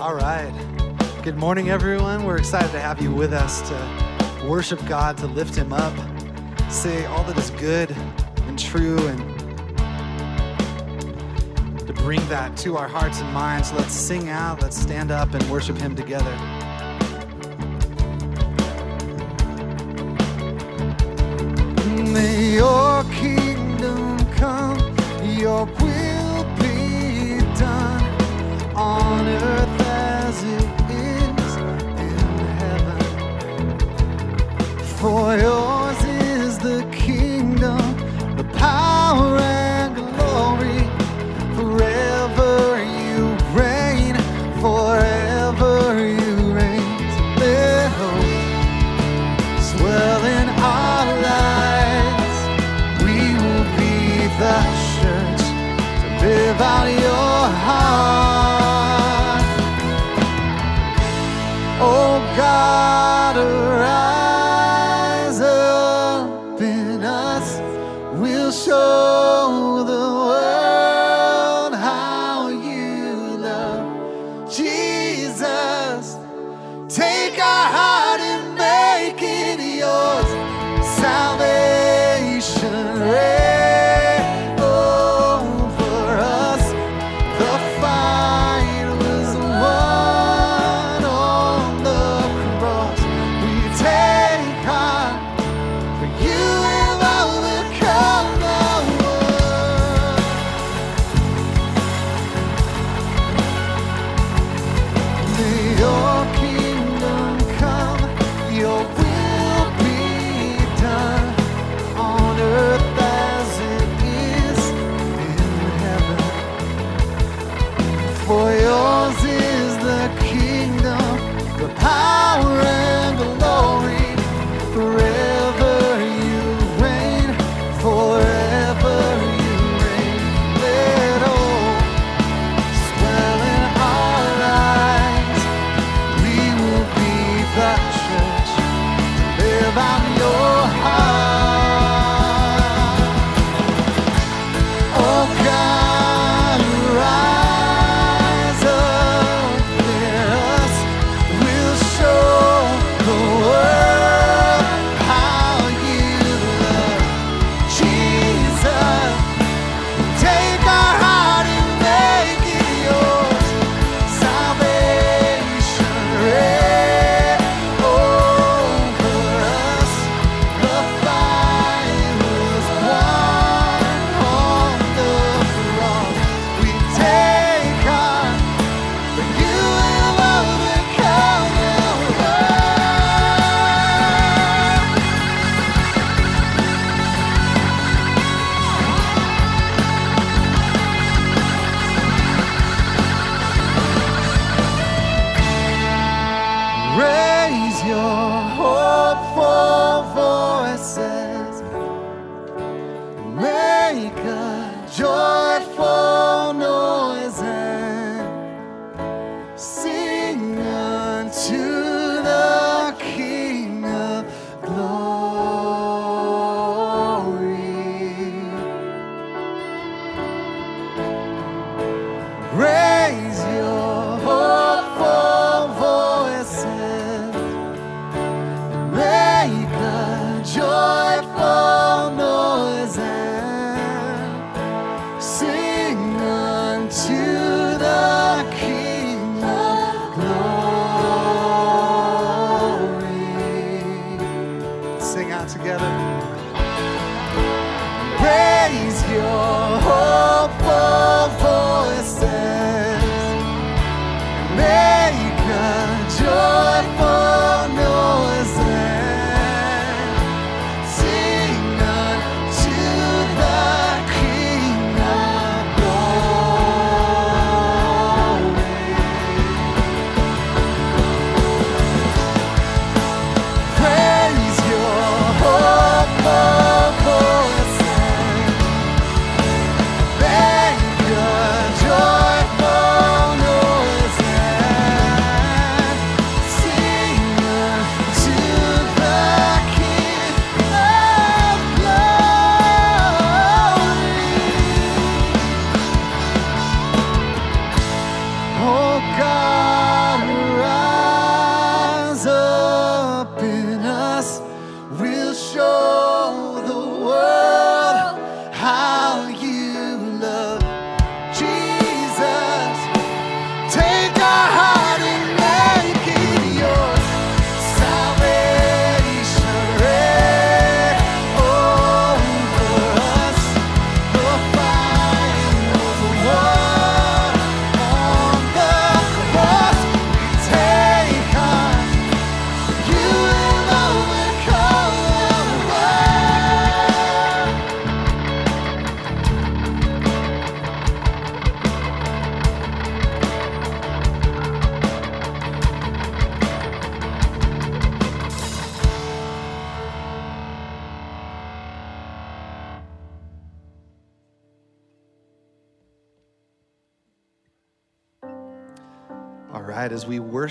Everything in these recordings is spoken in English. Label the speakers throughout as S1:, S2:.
S1: All right. Good morning, everyone. We're excited to have you with us to worship God, to lift Him up, say all that is good and true, and to bring that to our hearts and minds. Let's sing out, let's stand up and worship Him together. May your kingdom come, your will be done on earth it is in heaven for your.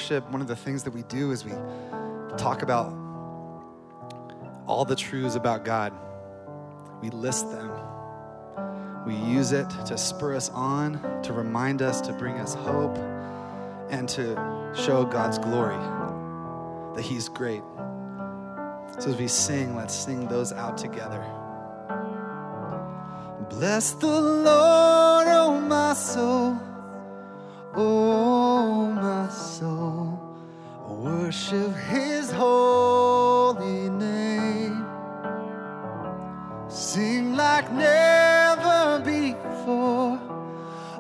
S1: worship, one of the things that we do is we talk about all the truths about God. We list them. We use it to spur us on, to remind us, to bring us hope, and to show God's glory that He's great. So as we sing, let's sing those out together. Bless the Lord, oh my soul. Oh, my soul, worship his holy name. Seem like never before.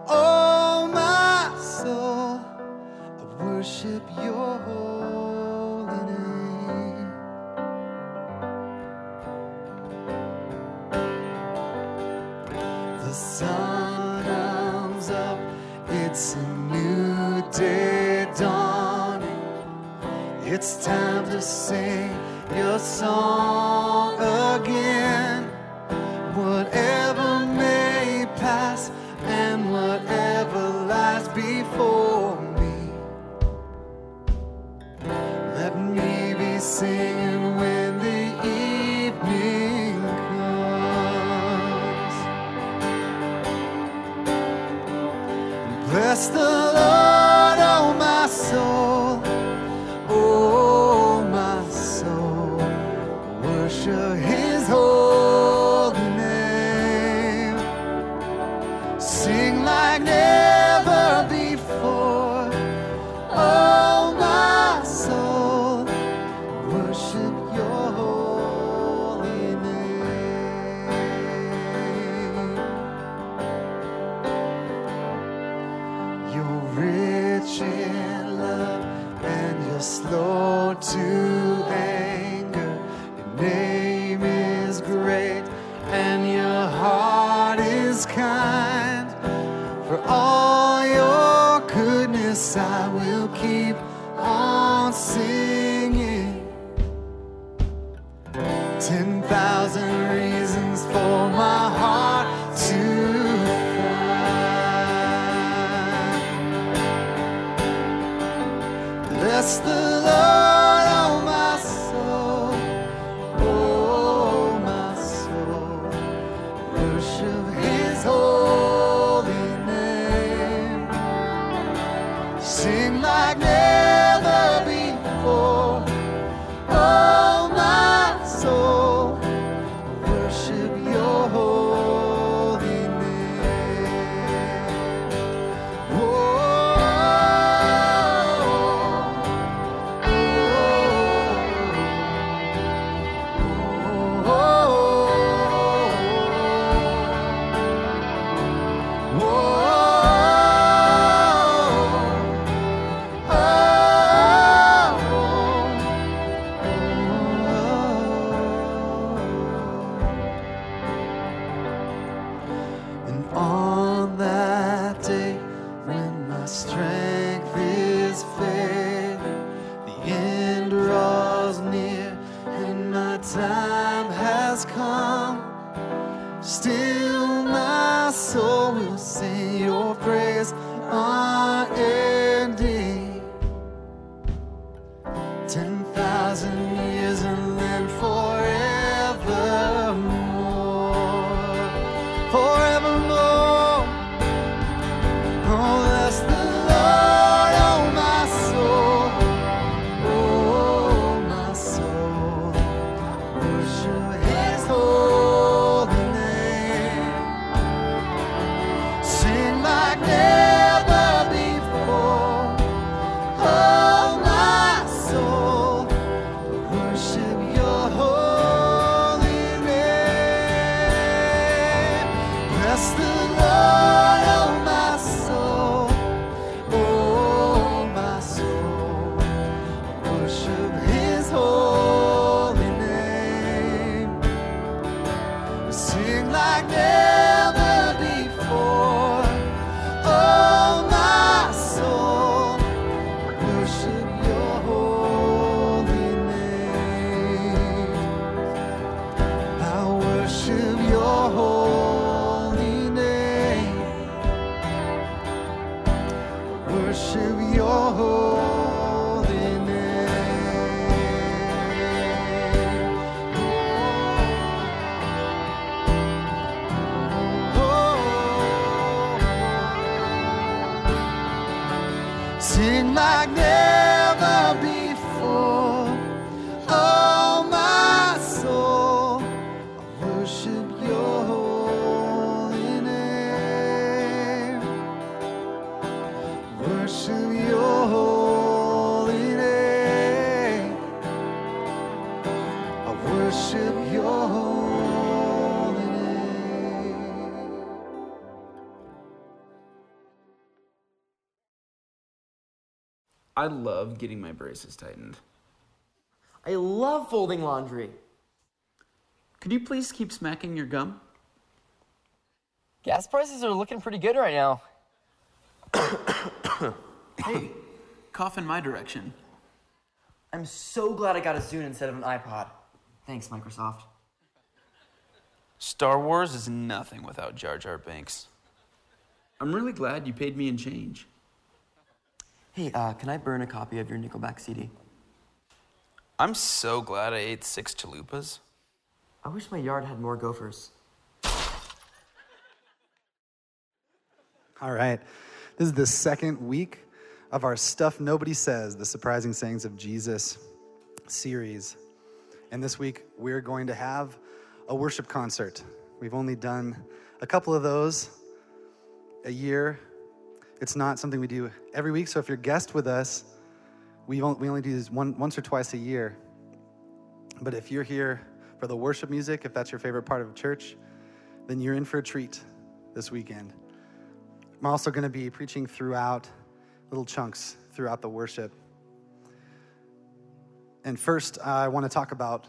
S1: Oh, my soul, worship your holy name. The sun. It's time to sing your song. Worship your holy name. I worship your holy name. I
S2: love getting my braces tightened.
S3: I love folding laundry.
S2: Could you please keep smacking your gum?
S3: Gas prices are looking pretty good right now.
S2: Hey, cough in my direction.
S3: I'm so glad I got a Zune instead of an iPod. Thanks, Microsoft.
S2: Star Wars is nothing without Jar Jar Binks. I'm really glad you paid me in change.
S3: Hey, uh, can I burn a copy of your Nickelback CD?
S2: I'm so glad I ate six chalupas.
S3: I wish my yard had more gophers.
S1: All right. This is the second week of our Stuff Nobody Says, the Surprising Sayings of Jesus series. And this week, we're going to have a worship concert. We've only done a couple of those a year. It's not something we do every week. So if you're guest with us, we only, do this one, once or twice a year. But if you're here for the worship music, if that's your favorite part of church, then you're in for a treat this weekend. I'm also going to be preaching throughout little chunks throughout the worship. And first, I want to talk about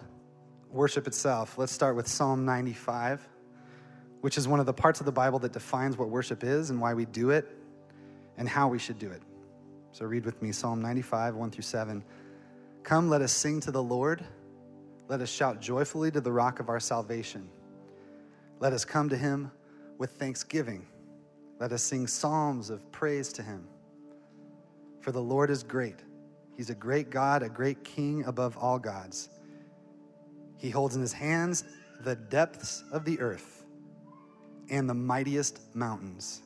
S1: worship itself. Let's start with Psalm 95, which is one of the parts of the Bible that defines what worship is and why we do it and how we should do it. So read with me Psalm 95, 1 through 7. Come, let us sing to the Lord. Let us shout joyfully to the rock of our salvation. Let us come to him with thanksgiving. Let us sing psalms of praise to him. For the Lord is great. He's a great God, a great King above all gods. He holds in his hands the depths of the earth and the mightiest mountains.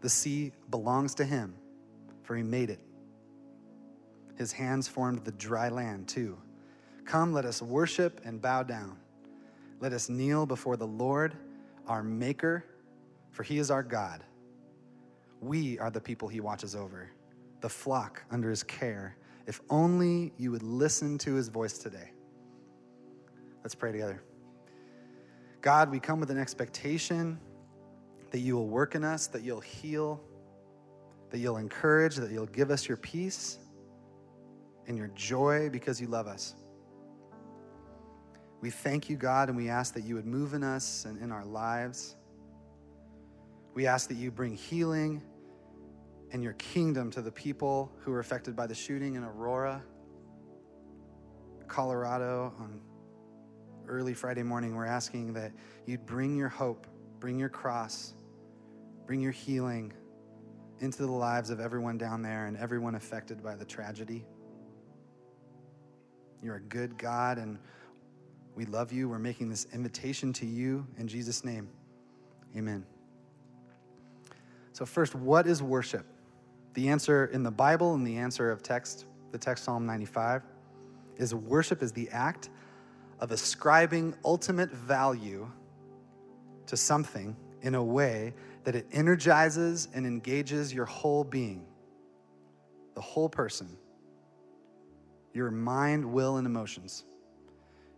S1: The sea belongs to him, for he made it. His hands formed the dry land, too. Come, let us worship and bow down. Let us kneel before the Lord, our Maker, for he is our God. We are the people he watches over, the flock under his care. If only you would listen to his voice today. Let's pray together. God, we come with an expectation that you will work in us, that you'll heal, that you'll encourage, that you'll give us your peace and your joy because you love us. We thank you, God, and we ask that you would move in us and in our lives. We ask that you bring healing and your kingdom to the people who were affected by the shooting in Aurora, Colorado on early Friday morning. We're asking that you'd bring your hope, bring your cross, bring your healing into the lives of everyone down there and everyone affected by the tragedy. You're a good God, and we love you. We're making this invitation to you in Jesus' name. Amen. So, first, what is worship? The answer in the Bible and the answer of text, the text Psalm 95, is worship is the act of ascribing ultimate value to something in a way that it energizes and engages your whole being, the whole person, your mind, will, and emotions.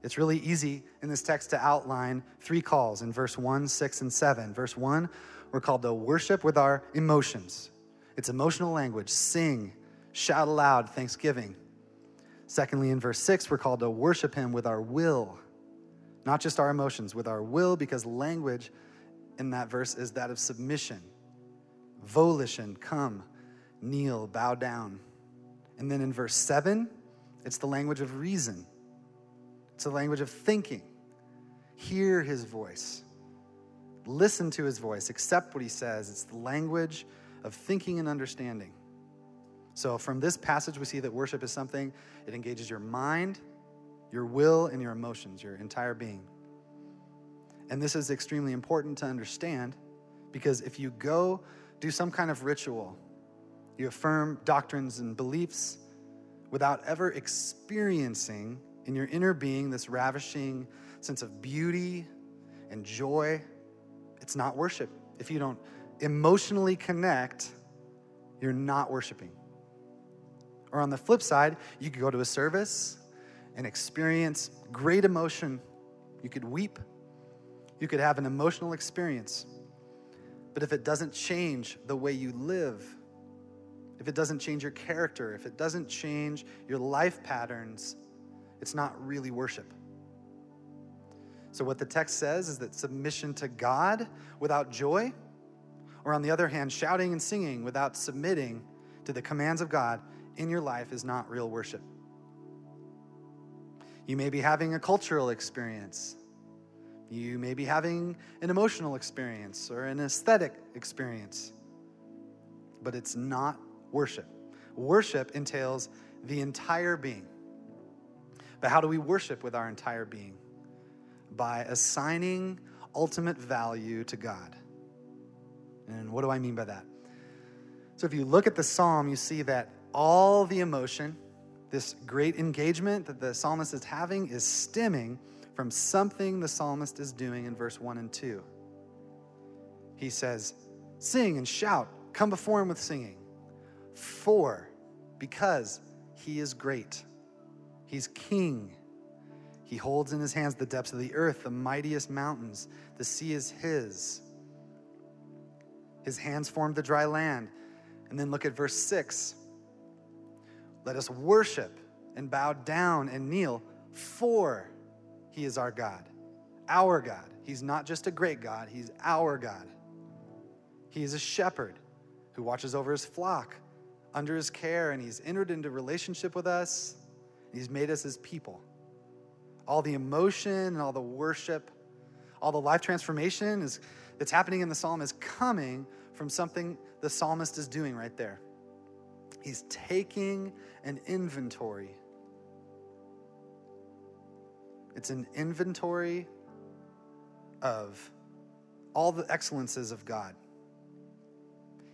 S1: It's really easy in this text to outline three calls in verse 1, 6, and 7. Verse 1, we're called to worship with our emotions. It's emotional language. Sing, shout aloud, thanksgiving. Secondly, in verse 6, we're called to worship Him with our will, not just our emotions, with our will, because language in that verse is that of submission, volition, come, kneel, bow down. And then in verse 7, it's the language of reason, it's the language of thinking. Hear His voice, listen to His voice, accept what He says. It's the language of thinking and understanding. So, from this passage, we see that worship is something, it engages your mind, your will, and your emotions, your entire being. And this is extremely important to understand because if you go do some kind of ritual, you affirm doctrines and beliefs without ever experiencing in your inner being this ravishing sense of beauty and joy, it's not worship. If you don't emotionally connect, you're not worshiping. Or on the flip side, you could go to a service and experience great emotion. You could weep. You could have an emotional experience. But if it doesn't change the way you live, if it doesn't change your character, if it doesn't change your life patterns, it's not really worship. So, what the text says is that submission to God without joy, or on the other hand, shouting and singing without submitting to the commands of God in your life is not real worship. You may be having a cultural experience. You may be having an emotional experience or an aesthetic experience, but it's not worship. Worship entails the entire being. But how do we worship with our entire being? By assigning ultimate value to God. And what do I mean by that? So if you look at the psalm, you see that all the emotion, this great engagement that the psalmist is having, is stemming from something the psalmist is doing in verse 1 and 2. He says, Sing and shout, come before him with singing. For, because he is great, he's king. He holds in his hands the depths of the earth, the mightiest mountains. The sea is his. His hands formed the dry land. And then look at verse 6. Let us worship and bow down and kneel, for he is our God, our God. He's not just a great God, he's our God. He is a shepherd who watches over his flock under his care, and he's entered into relationship with us. He's made us his people. All the emotion and all the worship, all the life transformation is, that's happening in the psalm is coming from something the psalmist is doing right there. He's taking an inventory. It's an inventory of all the excellences of God.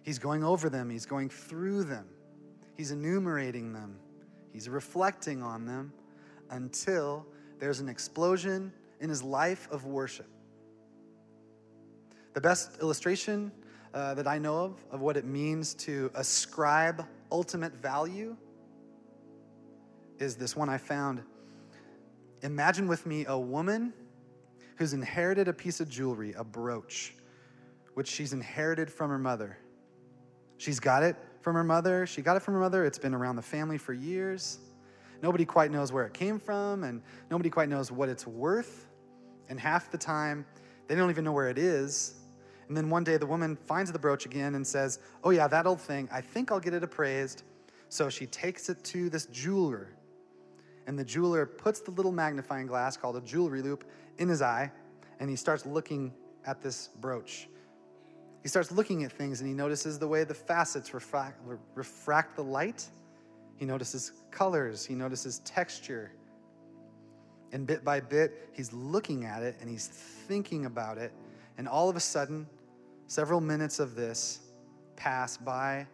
S1: He's going over them, he's going through them, he's enumerating them, he's reflecting on them until there's an explosion in his life of worship. The best illustration uh, that I know of of what it means to ascribe ultimate value is this one I found. Imagine with me a woman who's inherited a piece of jewelry, a brooch, which she's inherited from her mother. She's got it from her mother. She got it from her mother. It's been around the family for years. Nobody quite knows where it came from, and nobody quite knows what it's worth. And half the time, they don't even know where it is. And then one day, the woman finds the brooch again and says, Oh, yeah, that old thing. I think I'll get it appraised. So she takes it to this jeweler. And the jeweler puts the little magnifying glass called a jewelry loupe in his eye, and he starts looking at this brooch. He starts looking at things and he notices the way the facets refract, refract the light. He notices colors, he notices texture. And bit by bit, he's looking at it and he's thinking about it. And all of a sudden, several minutes of this pass by,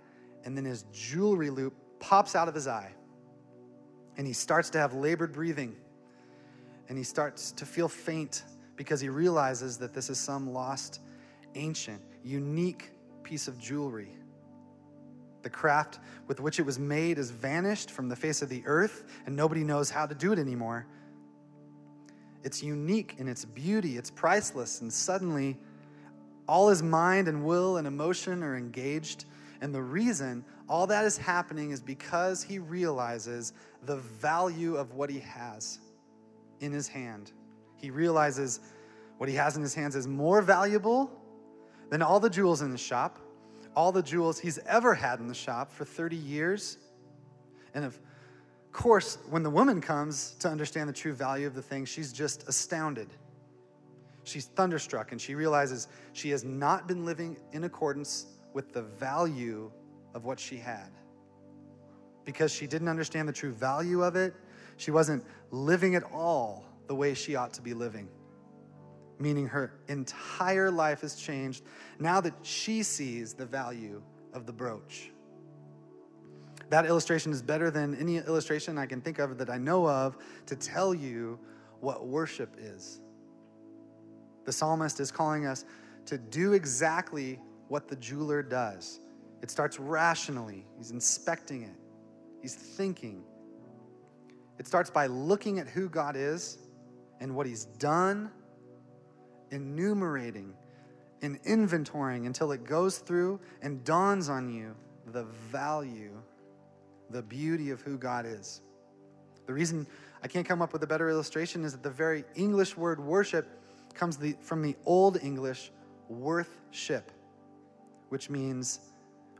S1: and then his jewelry loupe pops out of his eye. And he starts to have labored breathing. And he starts to feel faint because he realizes that this is some lost, ancient, unique piece of jewelry. The craft with which it was made is vanished from the face of the earth, and nobody knows how to do it anymore. It's unique in its beauty, it's priceless, and suddenly all his mind and will and emotion are engaged. And the reason all that is happening is because he realizes the value of what he has in his hand. He realizes what he has in his hands is more valuable than all the jewels in the shop, all the jewels he's ever had in the shop for 30 years. And of course, when the woman comes to understand the true value of the thing, she's just astounded. She's thunderstruck and she realizes she has not been living in accordance with the value of what she had. because she didn't understand the true value of it, she wasn't living at all the way she ought to be living. Meaning her entire life has changed now that she sees the value of the brooch. That illustration is better than any illustration I can think of that I know of to tell you what worship is. The psalmist is calling us to do exactly what the jeweler does. It starts rationally, he's inspecting it, he's thinking. It starts by looking at who God is and what he's done, enumerating and inventorying until it goes through and dawns on you the value, the beauty of who God is. The reason I can't come up with a better illustration is that the very English word worship comes the, from the Old English worthship, which means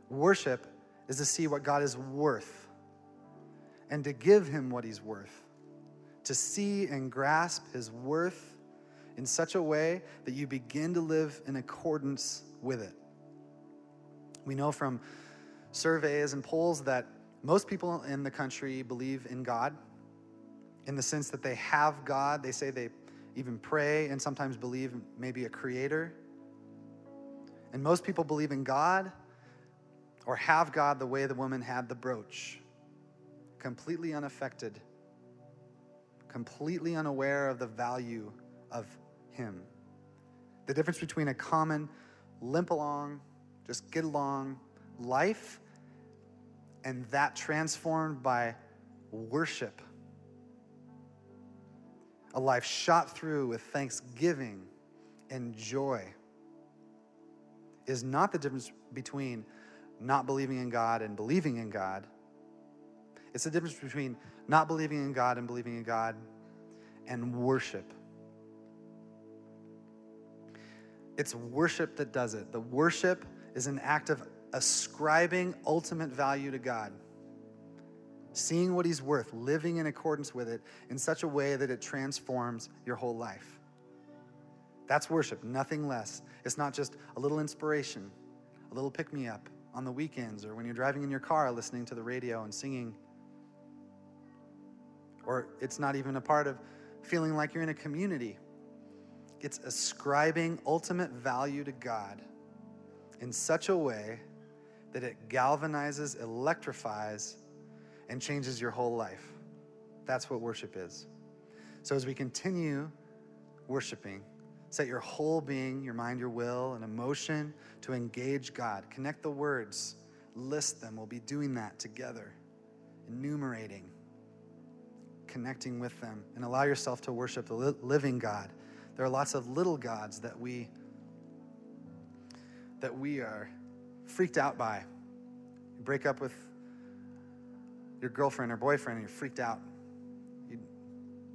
S1: worship is to see what God is worth and to give him what he's worth, to see and grasp his worth in such a way that you begin to live in accordance with it. We know from surveys and polls that most people in the country believe in God in the sense that they have God. They say they even pray and sometimes believe maybe a creator. And most people believe in God or have God the way the woman had the brooch, completely unaffected, completely unaware of the value of Him. The difference between a common limp along, just get along life and that transformed by worship a life shot through with thanksgiving and joy is not the difference between not believing in God and believing in God. It's the difference between not believing in God and believing in God and worship. It's worship that does it. The worship is an act of ascribing ultimate value to God seeing what He's worth, living in accordance with it in such a way that it transforms your whole life. That's worship, nothing less. It's not just a little inspiration, a little pick me up on the weekends or when you're driving in your car listening to the radio and singing. Or it's not even a part of feeling like you're in a community. It's ascribing ultimate value to God in such a way that it galvanizes, electrifies, and changes your whole life. That's what worship is. So as we continue worshiping, set your whole being, your mind, your will, and emotion to engage God. Connect the words, list them. We'll be doing that together, enumerating, connecting with them, and allow yourself to worship the living God. There are lots of little gods that we that we are freaked out by. Break up with your girlfriend or boyfriend and you're freaked out. You're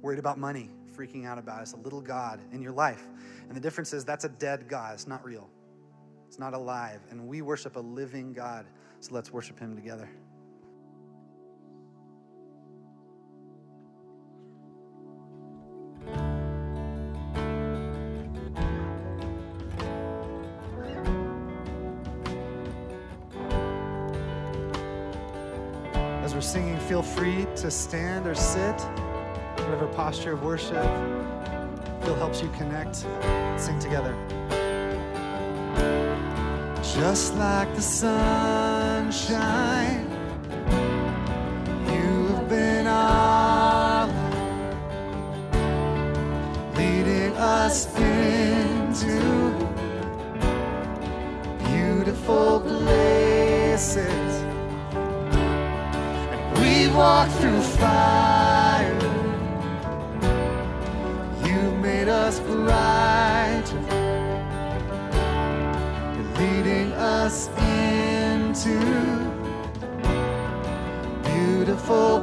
S1: worried about money, freaking out about it. It's a little God in your life. And the difference is that's a dead God. It's not real, it's not alive. And we worship a living God. So let's worship Him together. Feel free to stand or sit, whatever posture of worship feel helps you connect. Sing together. Just like the sunshine, you have been light, leading us into beautiful places walk through fire. You made us. You're leading us into beautiful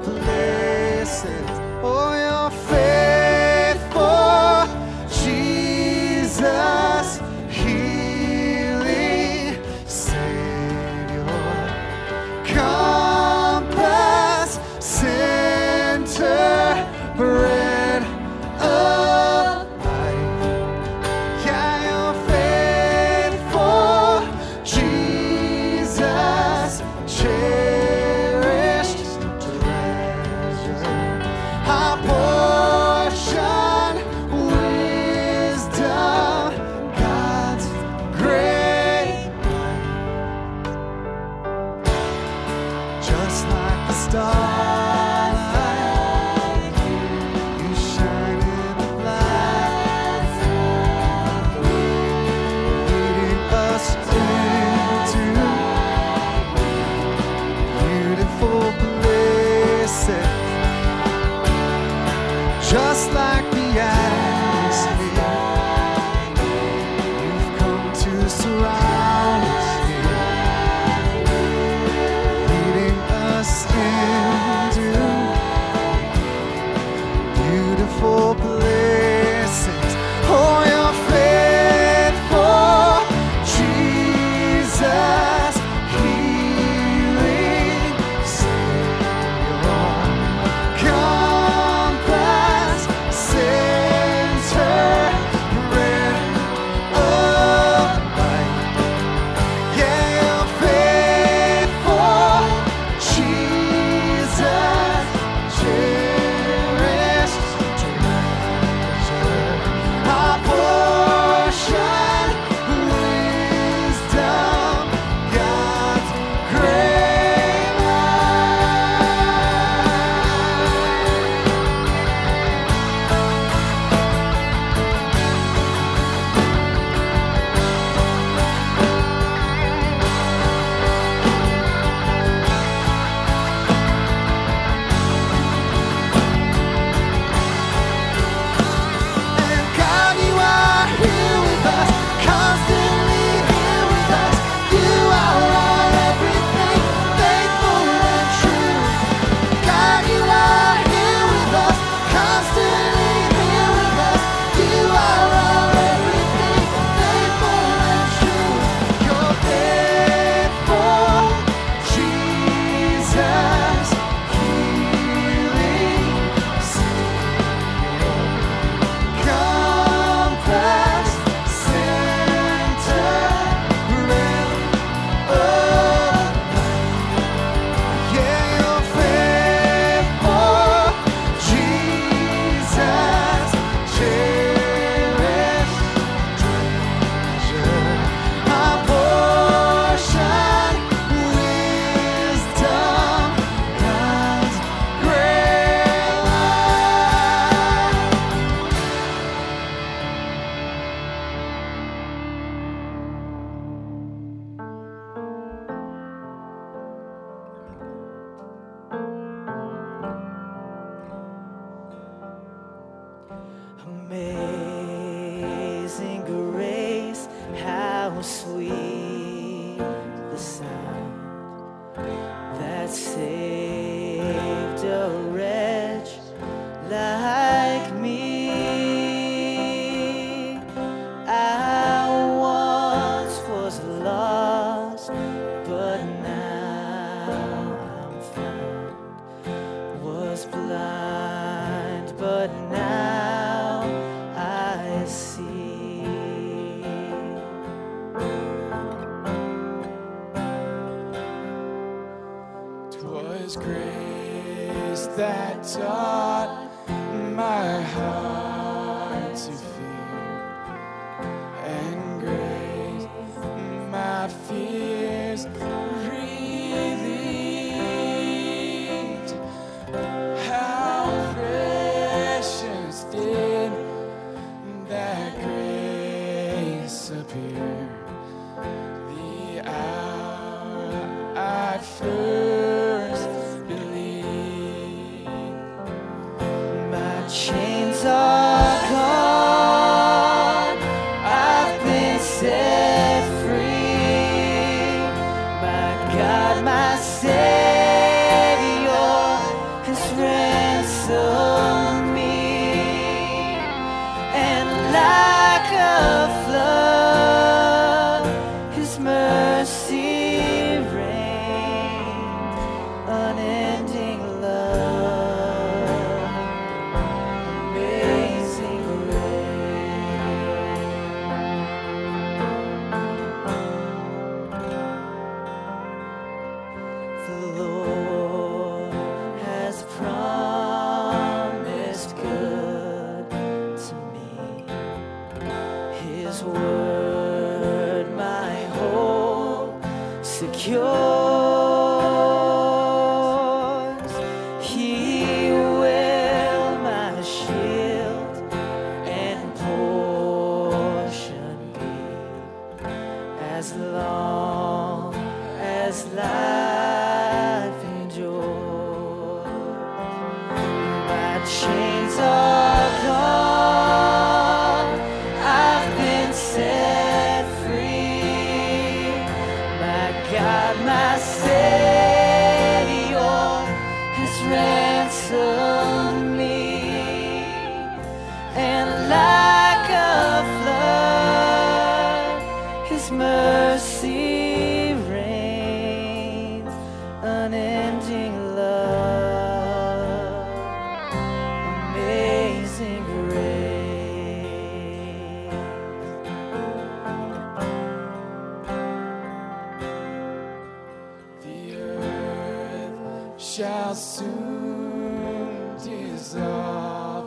S4: shall soon dissolve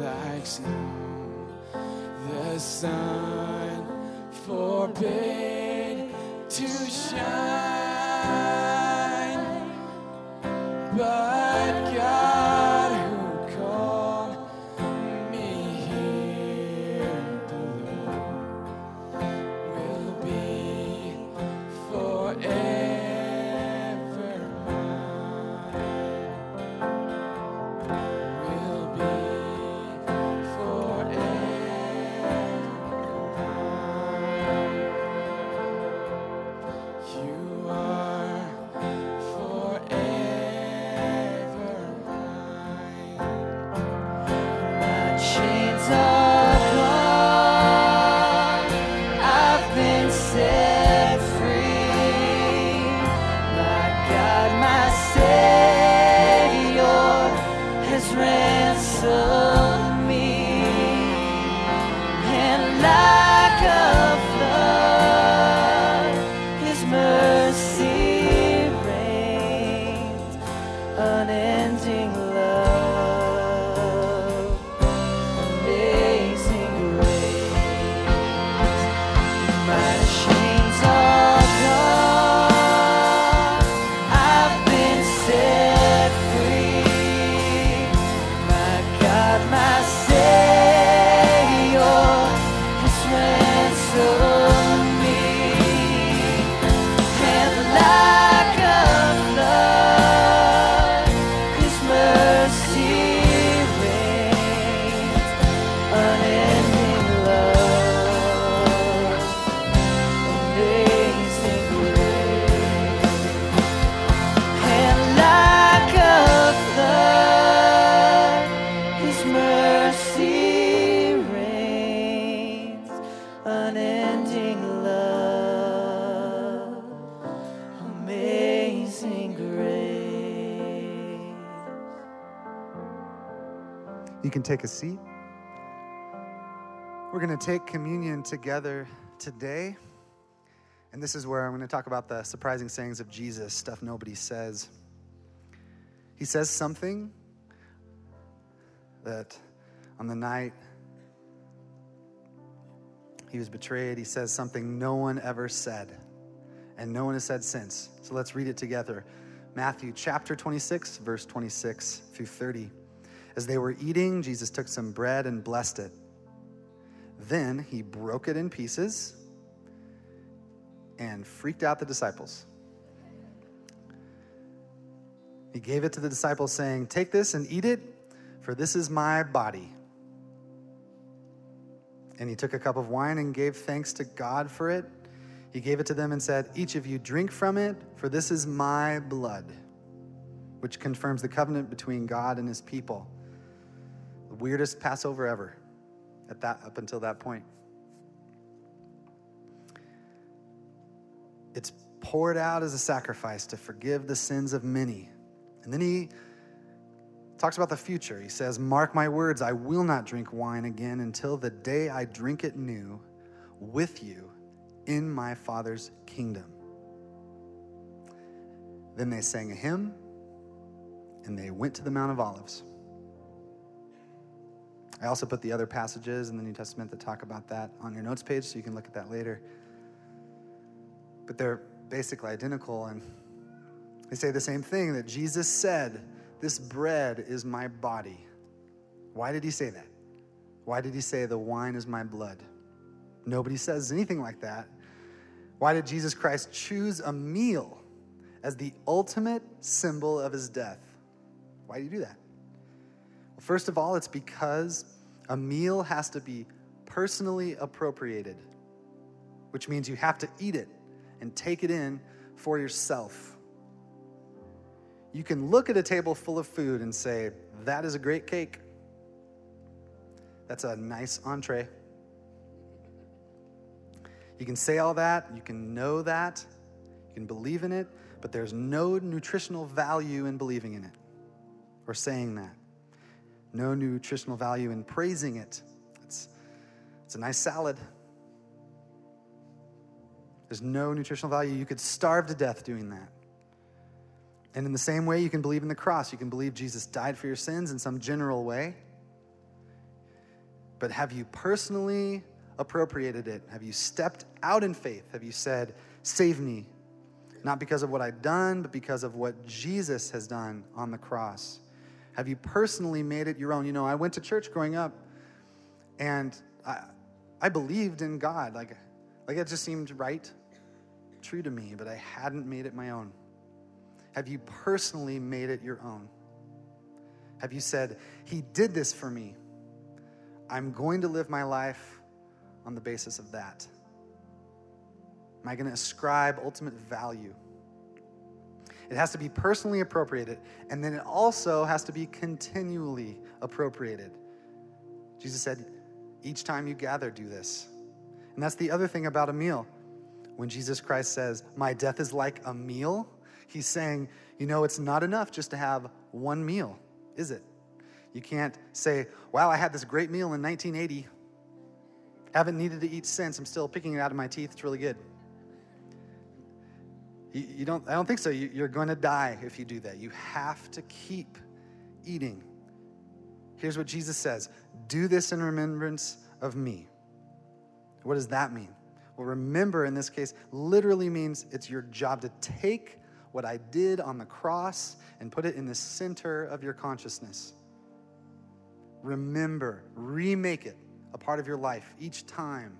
S4: like snow. The sun forbade to shine.
S1: You can take a seat. We're going to take communion together today. And this is where I'm going to talk about the surprising sayings of Jesus, stuff nobody says. He says something that on the night he was betrayed, he says something no one ever said, and no one has said since. So let's read it together. Matthew chapter 26, verse 26 through 30. As they were eating, Jesus took some bread and blessed it. Then he broke it in pieces and freaked out the disciples. He gave it to the disciples, saying, Take this and eat it, for this is my body. And he took a cup of wine and gave thanks to God for it. He gave it to them and said, Each of you drink from it, for this is my blood, which confirms the covenant between God and his people. Weirdest Passover ever at that up until that point. It's poured out as a sacrifice to forgive the sins of many. And then he talks about the future. He says, Mark my words, I will not drink wine again until the day I drink it new with you in my Father's kingdom. Then they sang a hymn and they went to the Mount of Olives. I also put the other passages in the New Testament that talk about that on your notes page so you can look at that later. But they're basically identical and they say the same thing that Jesus said, This bread is my body. Why did he say that? Why did he say, The wine is my blood? Nobody says anything like that. Why did Jesus Christ choose a meal as the ultimate symbol of his death? Why do you do that? First of all, it's because a meal has to be personally appropriated, which means you have to eat it and take it in for yourself. You can look at a table full of food and say, That is a great cake. That's a nice entree. You can say all that, you can know that, you can believe in it, but there's no nutritional value in believing in it or saying that. No nutritional value in praising it. It's, it's a nice salad. There's no nutritional value. You could starve to death doing that. And in the same way, you can believe in the cross. You can believe Jesus died for your sins in some general way. But have you personally appropriated it? Have you stepped out in faith? Have you said, Save me? Not because of what I've done, but because of what Jesus has done on the cross. Have you personally made it your own? You know, I went to church growing up and I, I believed in God. Like, like it just seemed right, true to me, but I hadn't made it my own. Have you personally made it your own? Have you said, He did this for me? I'm going to live my life on the basis of that? Am I going to ascribe ultimate value? It has to be personally appropriated, and then it also has to be continually appropriated. Jesus said, Each time you gather, do this. And that's the other thing about a meal. When Jesus Christ says, My death is like a meal, he's saying, You know, it's not enough just to have one meal, is it? You can't say, Wow, I had this great meal in 1980. Haven't needed to eat since. I'm still picking it out of my teeth. It's really good. You, you don't, I don't think so. You, you're going to die if you do that. You have to keep eating. Here's what Jesus says Do this in remembrance of me. What does that mean? Well, remember in this case literally means it's your job to take what I did on the cross and put it in the center of your consciousness. Remember, remake it a part of your life each time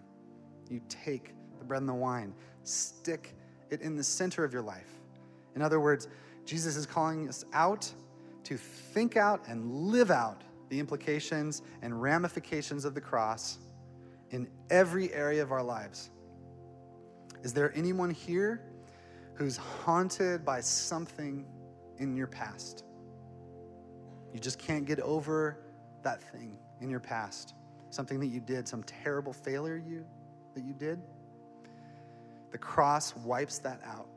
S1: you take the bread and the wine. Stick it in the center of your life. In other words, Jesus is calling us out to think out and live out the implications and ramifications of the cross in every area of our lives. Is there anyone here who's haunted by something in your past? You just can't get over that thing in your past. Something that you did, some terrible failure you that you did. The cross wipes that out.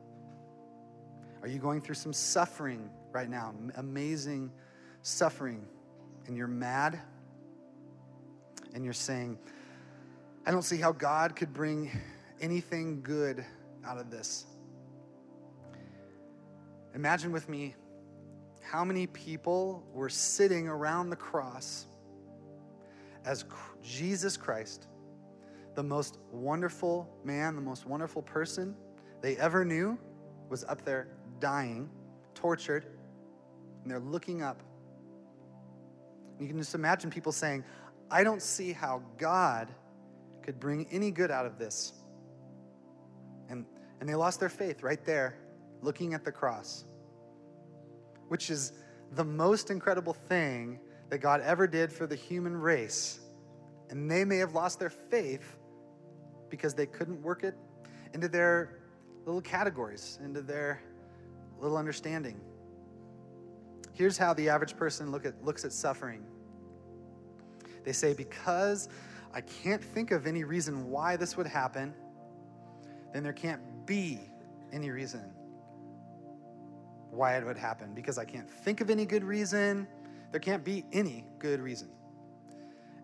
S1: Are you going through some suffering right now? Amazing suffering and you're mad and you're saying, I don't see how God could bring anything good out of this. Imagine with me how many people were sitting around the cross as Jesus Christ, the most wonderful man, the most wonderful person they ever knew, was up there dying, tortured, and they're looking up. You can just imagine people saying, I don't see how God could bring any good out of this. And, and they lost their faith right there, looking at the cross, which is the most incredible thing that God ever did for the human race. And they may have lost their faith because they couldn't work it into their little categories, into their little understanding. Here's how the average person look at, looks at suffering they say, Because I can't think of any reason why this would happen, then there can't be any reason why it would happen. Because I can't think of any good reason, there can't be any good reason.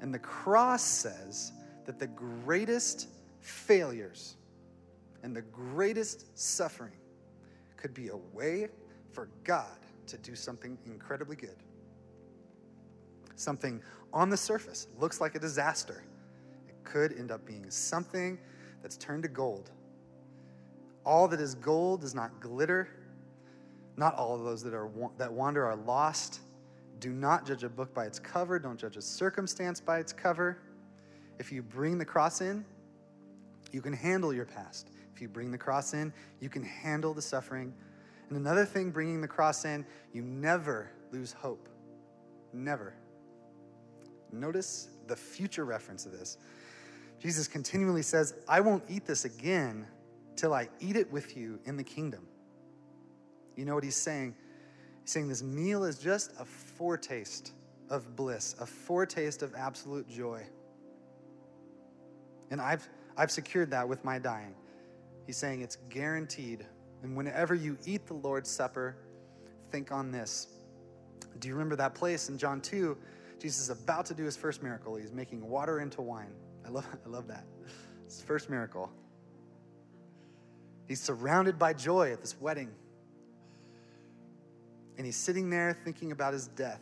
S1: And the cross says that the greatest failures and the greatest suffering could be a way for God to do something incredibly good. Something on the surface looks like a disaster. It could end up being something that's turned to gold. All that is gold does not glitter. Not all of those that are that wander are lost. Do not judge a book by its cover. Don't judge a circumstance by its cover. If you bring the cross in, you can handle your past. If you bring the cross in, you can handle the suffering. And another thing, bringing the cross in, you never lose hope. Never. Notice the future reference of this. Jesus continually says, I won't eat this again till I eat it with you in the kingdom. You know what he's saying? He's saying this meal is just a foretaste of bliss, a foretaste of absolute joy. And I've, I've secured that with my dying. He's saying it's guaranteed. And whenever you eat the Lord's Supper, think on this. Do you remember that place in John 2? Jesus is about to do his first miracle. He's making water into wine. I love, I love that. His first miracle. He's surrounded by joy at this wedding. And he's sitting there thinking about his death.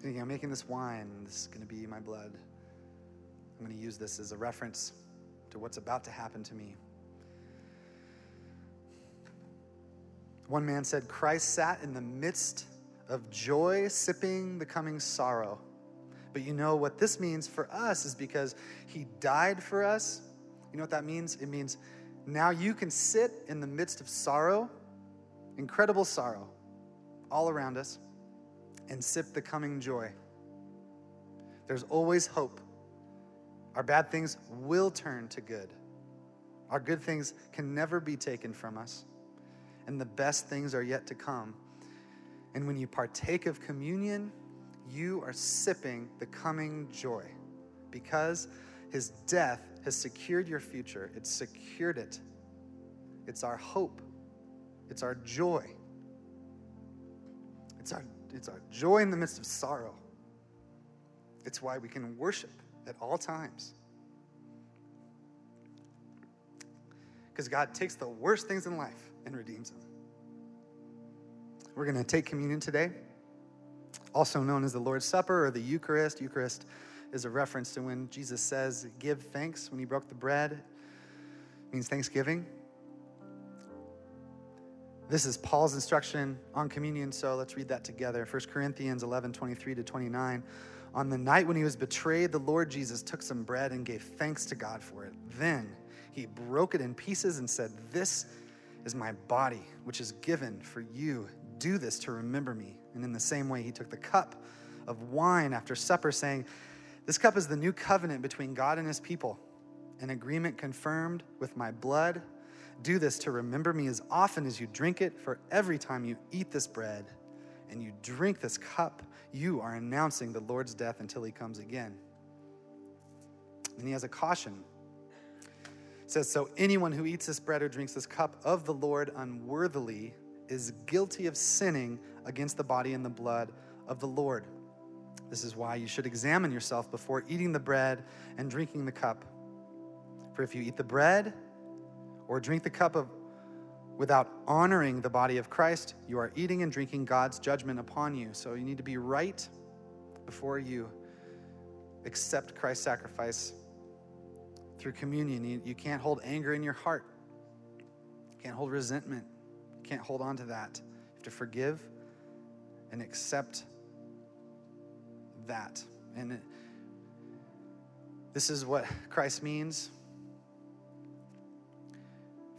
S1: Thinking, I'm making this wine, this is going to be my blood. I'm going to use this as a reference to what's about to happen to me. One man said, Christ sat in the midst of joy, sipping the coming sorrow. But you know what this means for us is because he died for us. You know what that means? It means now you can sit in the midst of sorrow, incredible sorrow, all around us, and sip the coming joy. There's always hope. Our bad things will turn to good. Our good things can never be taken from us, and the best things are yet to come. And when you partake of communion, you are sipping the coming joy because his death has secured your future. It's secured it. It's our hope. It's our joy. It's our, it's our joy in the midst of sorrow. It's why we can worship at all times. Because God takes the worst things in life and redeems them. We're going to take communion today, also known as the Lord's Supper or the Eucharist. Eucharist is a reference to when Jesus says, Give thanks when he broke the bread, it means thanksgiving. This is Paul's instruction on communion, so let's read that together. 1 Corinthians 11 23 to 29. On the night when he was betrayed, the Lord Jesus took some bread and gave thanks to God for it. Then he broke it in pieces and said, This is my body, which is given for you. Do this to remember me. And in the same way, he took the cup of wine after supper, saying, This cup is the new covenant between God and his people, an agreement confirmed with my blood. Do this to remember me as often as you drink it, for every time you eat this bread and you drink this cup, you are announcing the Lord's death until he comes again. And he has a caution. It says, So anyone who eats this bread or drinks this cup of the Lord unworthily is guilty of sinning against the body and the blood of the Lord. This is why you should examine yourself before eating the bread and drinking the cup. For if you eat the bread or drink the cup of without honoring the body of Christ, you are eating and drinking God's judgment upon you. So you need to be right before you accept Christ's sacrifice through communion. You, you can't hold anger in your heart. You can't hold resentment. You can't hold on to that. You have to forgive and accept that. And it- this is what Christ means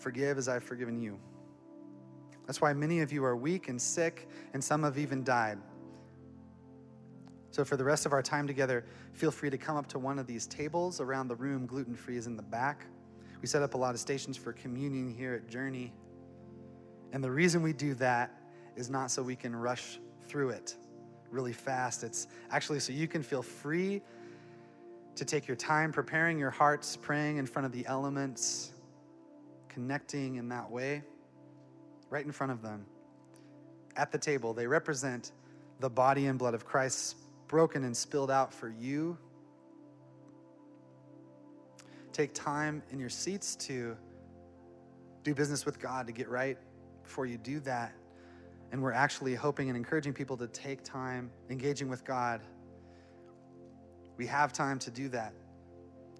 S1: forgive as I've forgiven you. That's why many of you are weak and sick, and some have even died. So, for the rest of our time together, feel free to come up to one of these tables around the room. Gluten free is in the back. We set up a lot of stations for communion here at Journey. And the reason we do that is not so we can rush through it really fast. It's actually so you can feel free to take your time preparing your hearts, praying in front of the elements, connecting in that way, right in front of them. At the table, they represent the body and blood of Christ broken and spilled out for you. Take time in your seats to do business with God, to get right before you do that. And we're actually hoping and encouraging people to take time engaging with God. We have time to do that.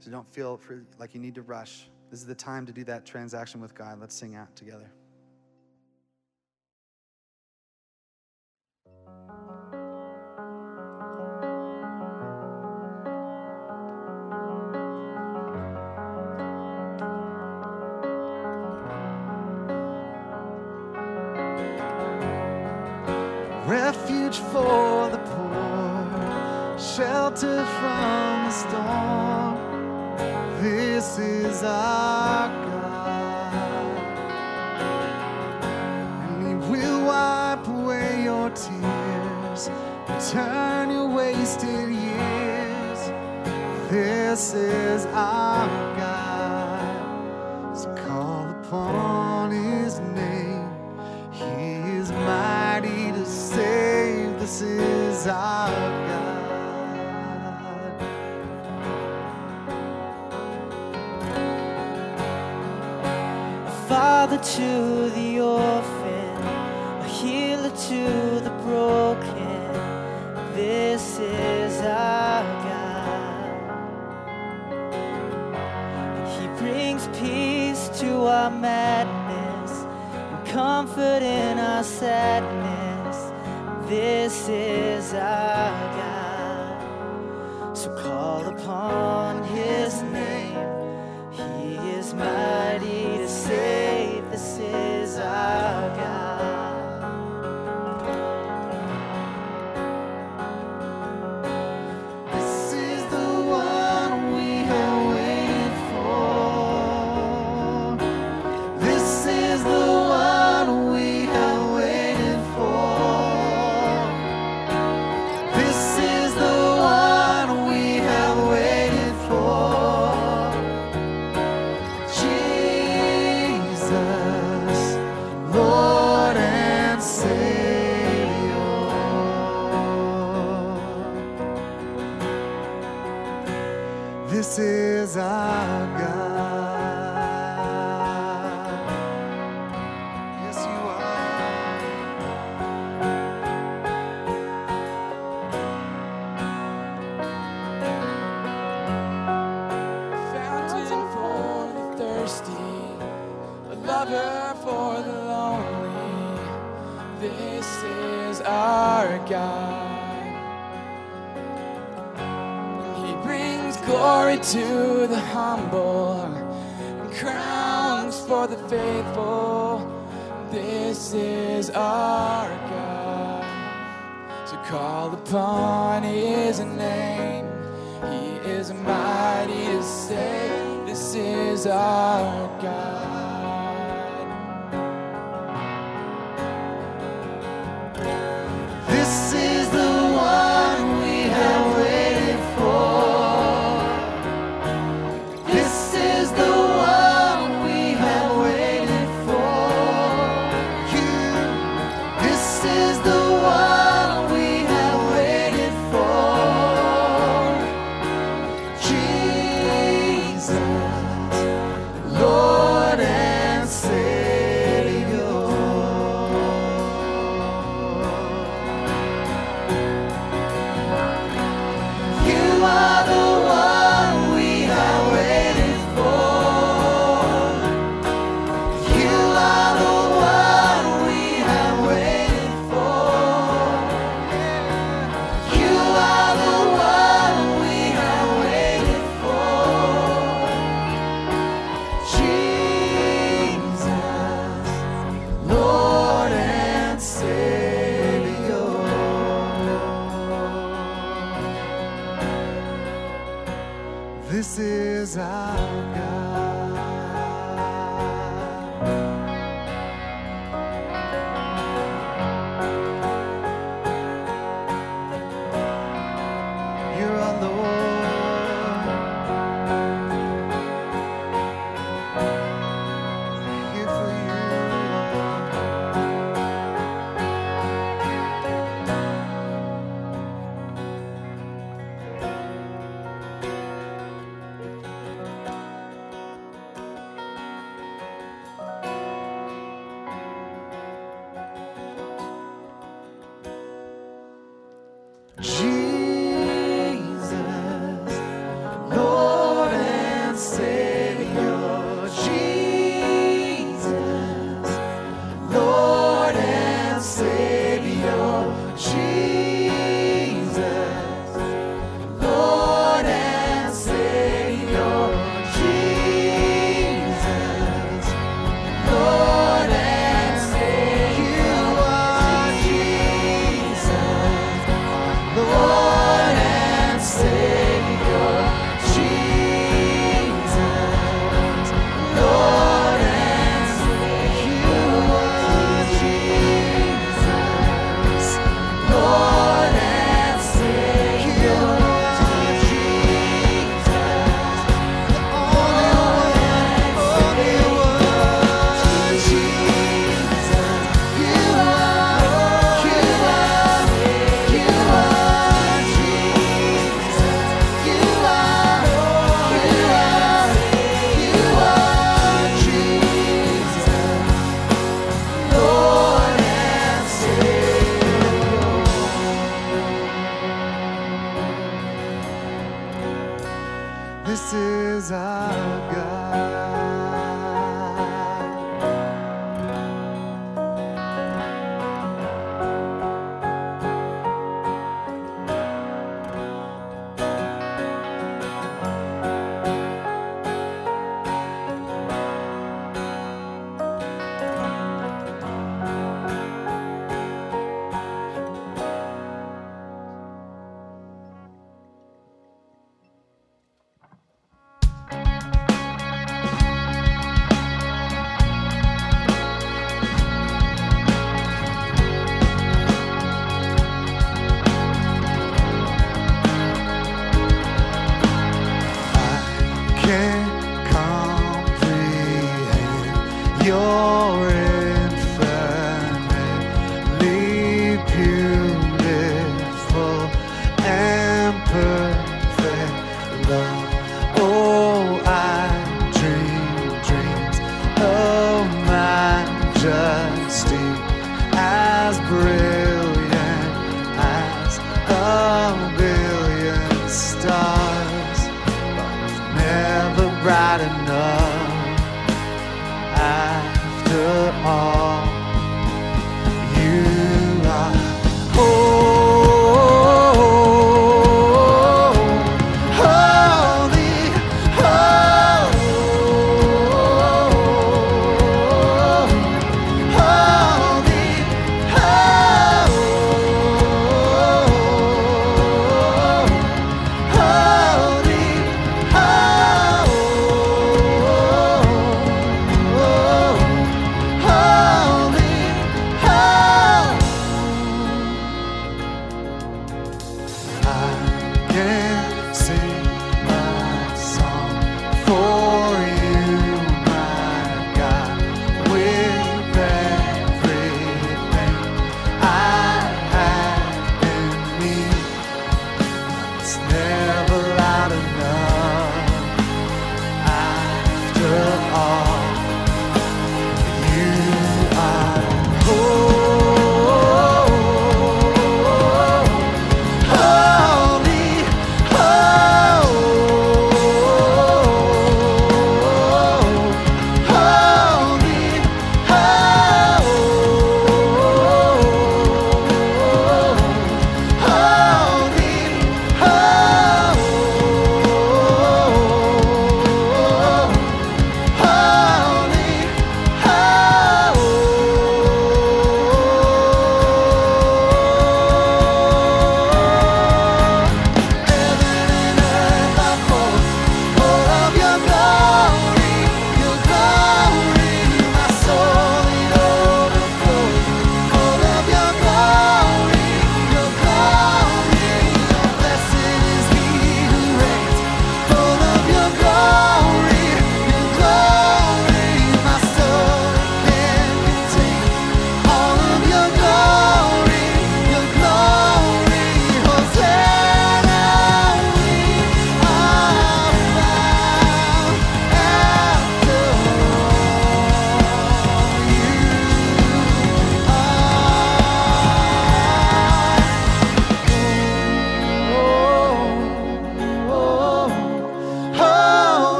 S1: So don't feel like you need to rush. This is the time to do that transaction with God. Let's sing out together. This
S4: humble crowns for the faithful. This is our God. So call upon his name. He is mighty to save. This is our
S1: Lord.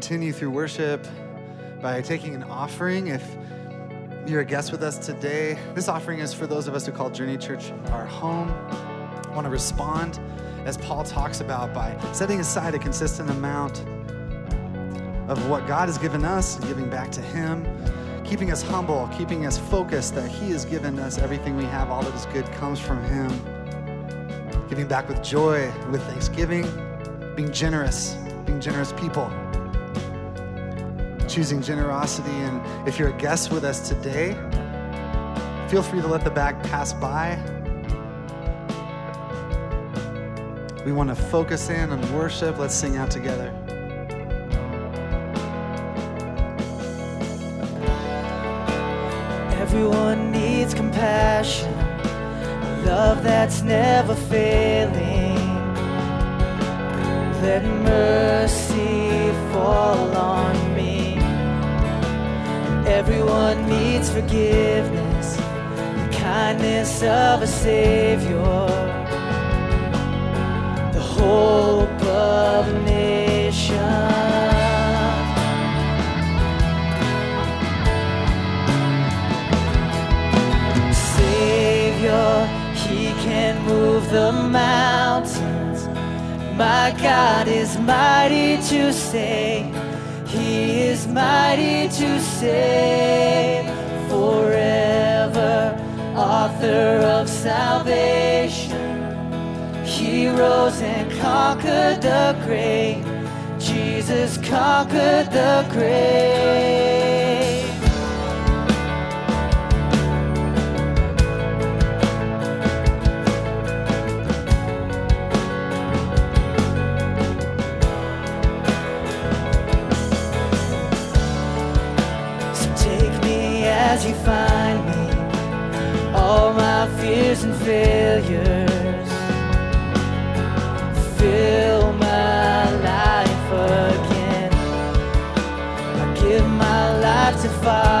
S1: Continue through worship by taking an offering. If you're a guest with us today, this offering is for those of us who call Journey Church our home. I want to respond, as Paul talks about, by setting aside a consistent amount of what God has given us and giving back to Him, keeping us humble, keeping us focused that He has given us everything we have, all that is good comes from Him. Giving back with joy, with thanksgiving, being generous, being generous people choosing generosity. And if you're a guest with us today, feel free to let the bag pass by. We want to focus in on worship. Let's sing out together.
S5: Everyone needs compassion, love that's never failing. Let mercy fall on. Everyone needs forgiveness, the kindness of a Savior, the hope of a nation. Savior, He can move the mountains. My God is mighty to save. Mighty to save forever. Author of salvation. He rose and conquered the grave. Jesus conquered the grave. Failures. Fill my life again. I give my life to follow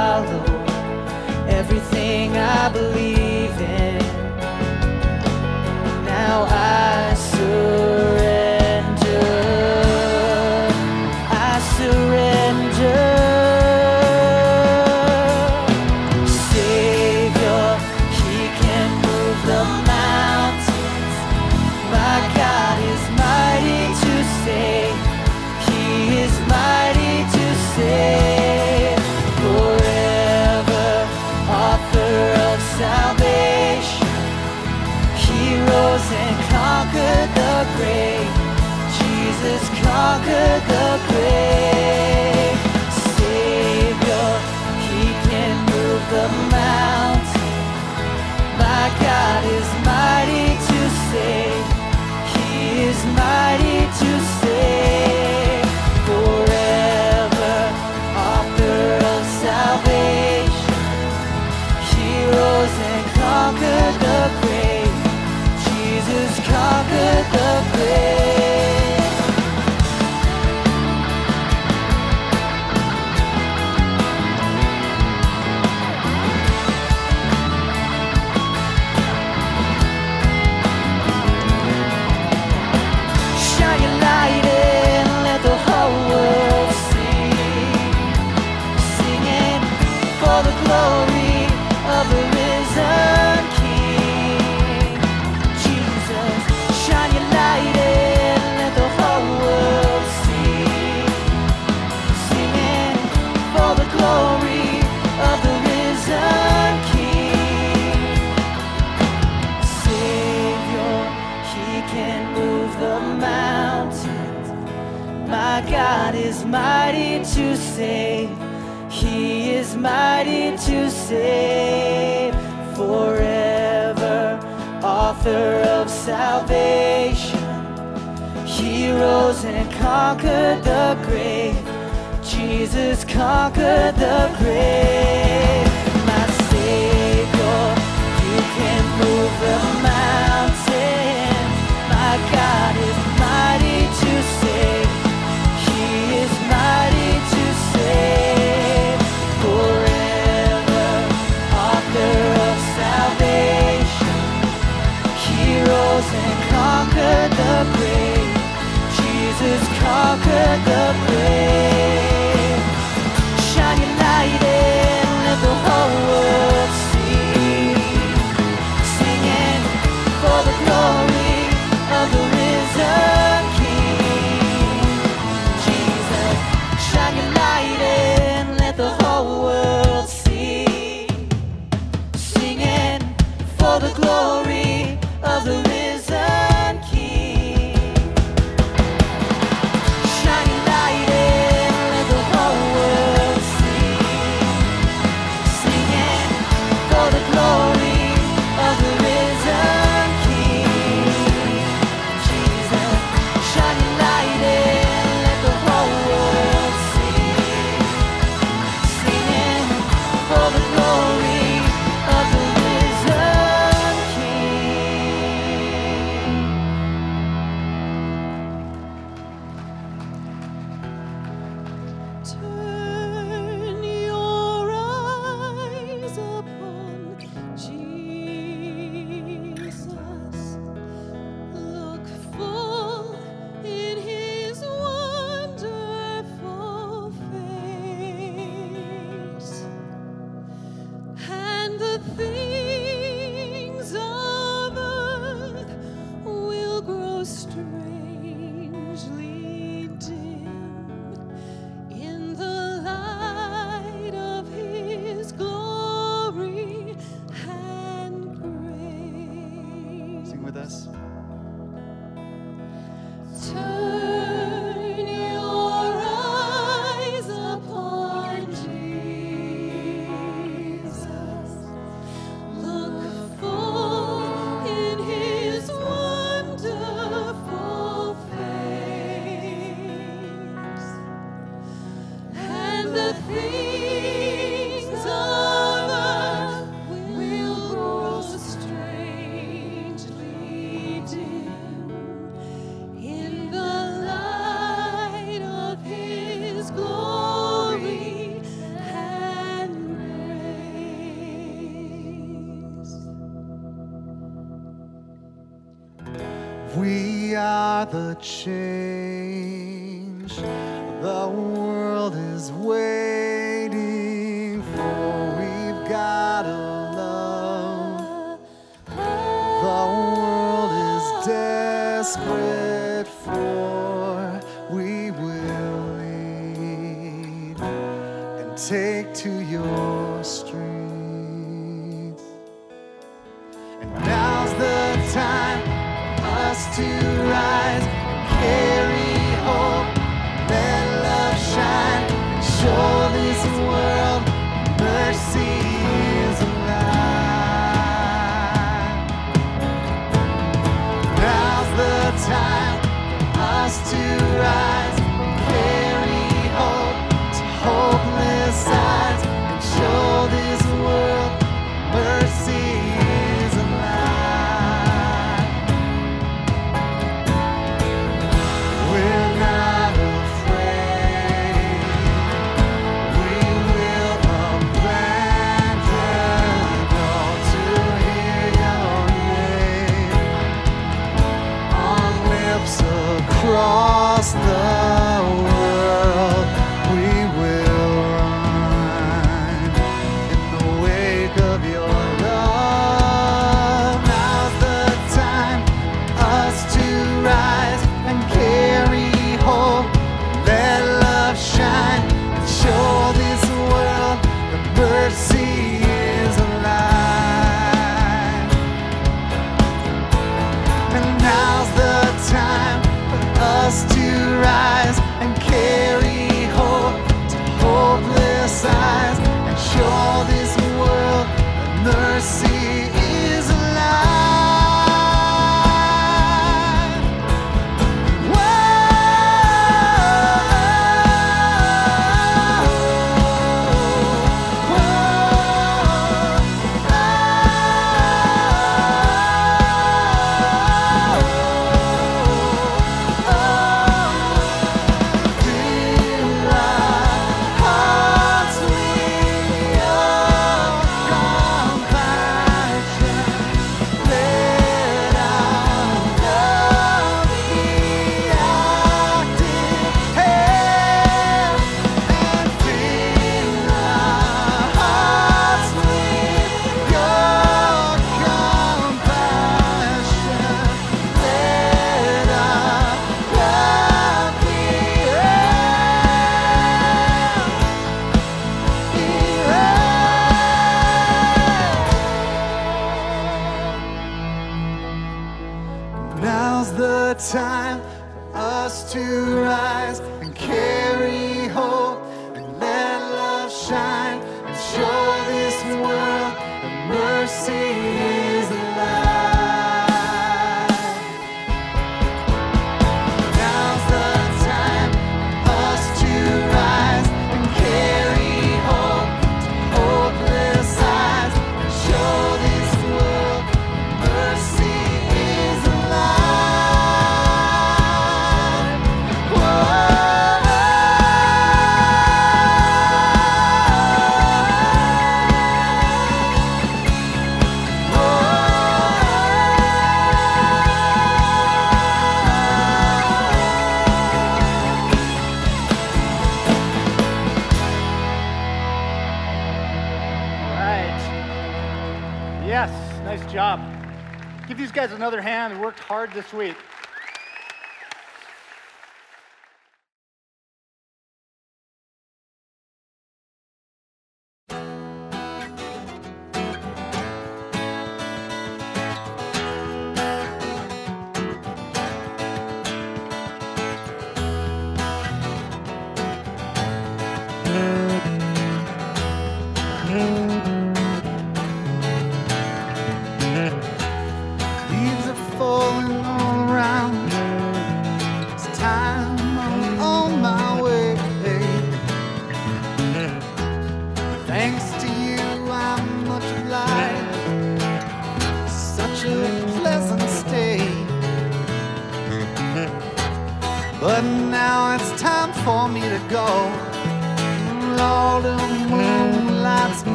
S5: Jesus conquered the the
S1: change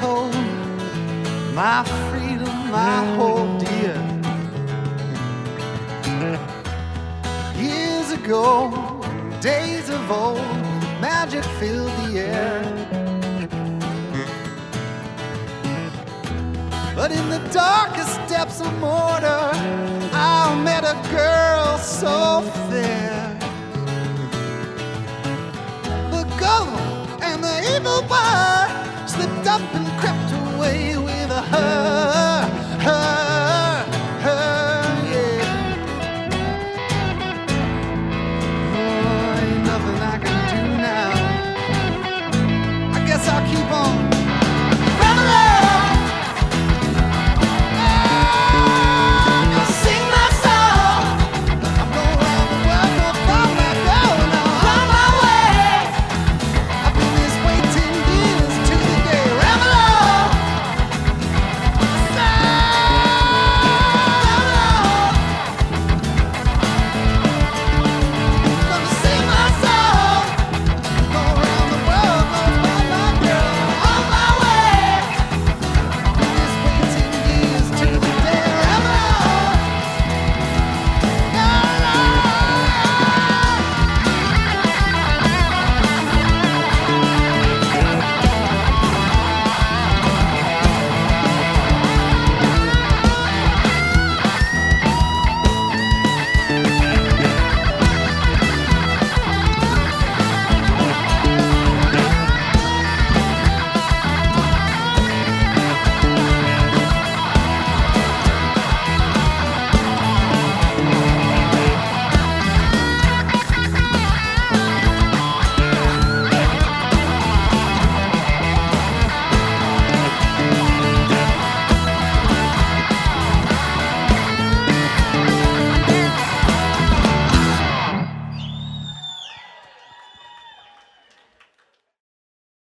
S1: Home, my freedom, my hope, dear. Years ago, days of old, magic filled the air. But in the darkest depths of mortar, I met a girl so fair. The government and the evil one up and crept away with her.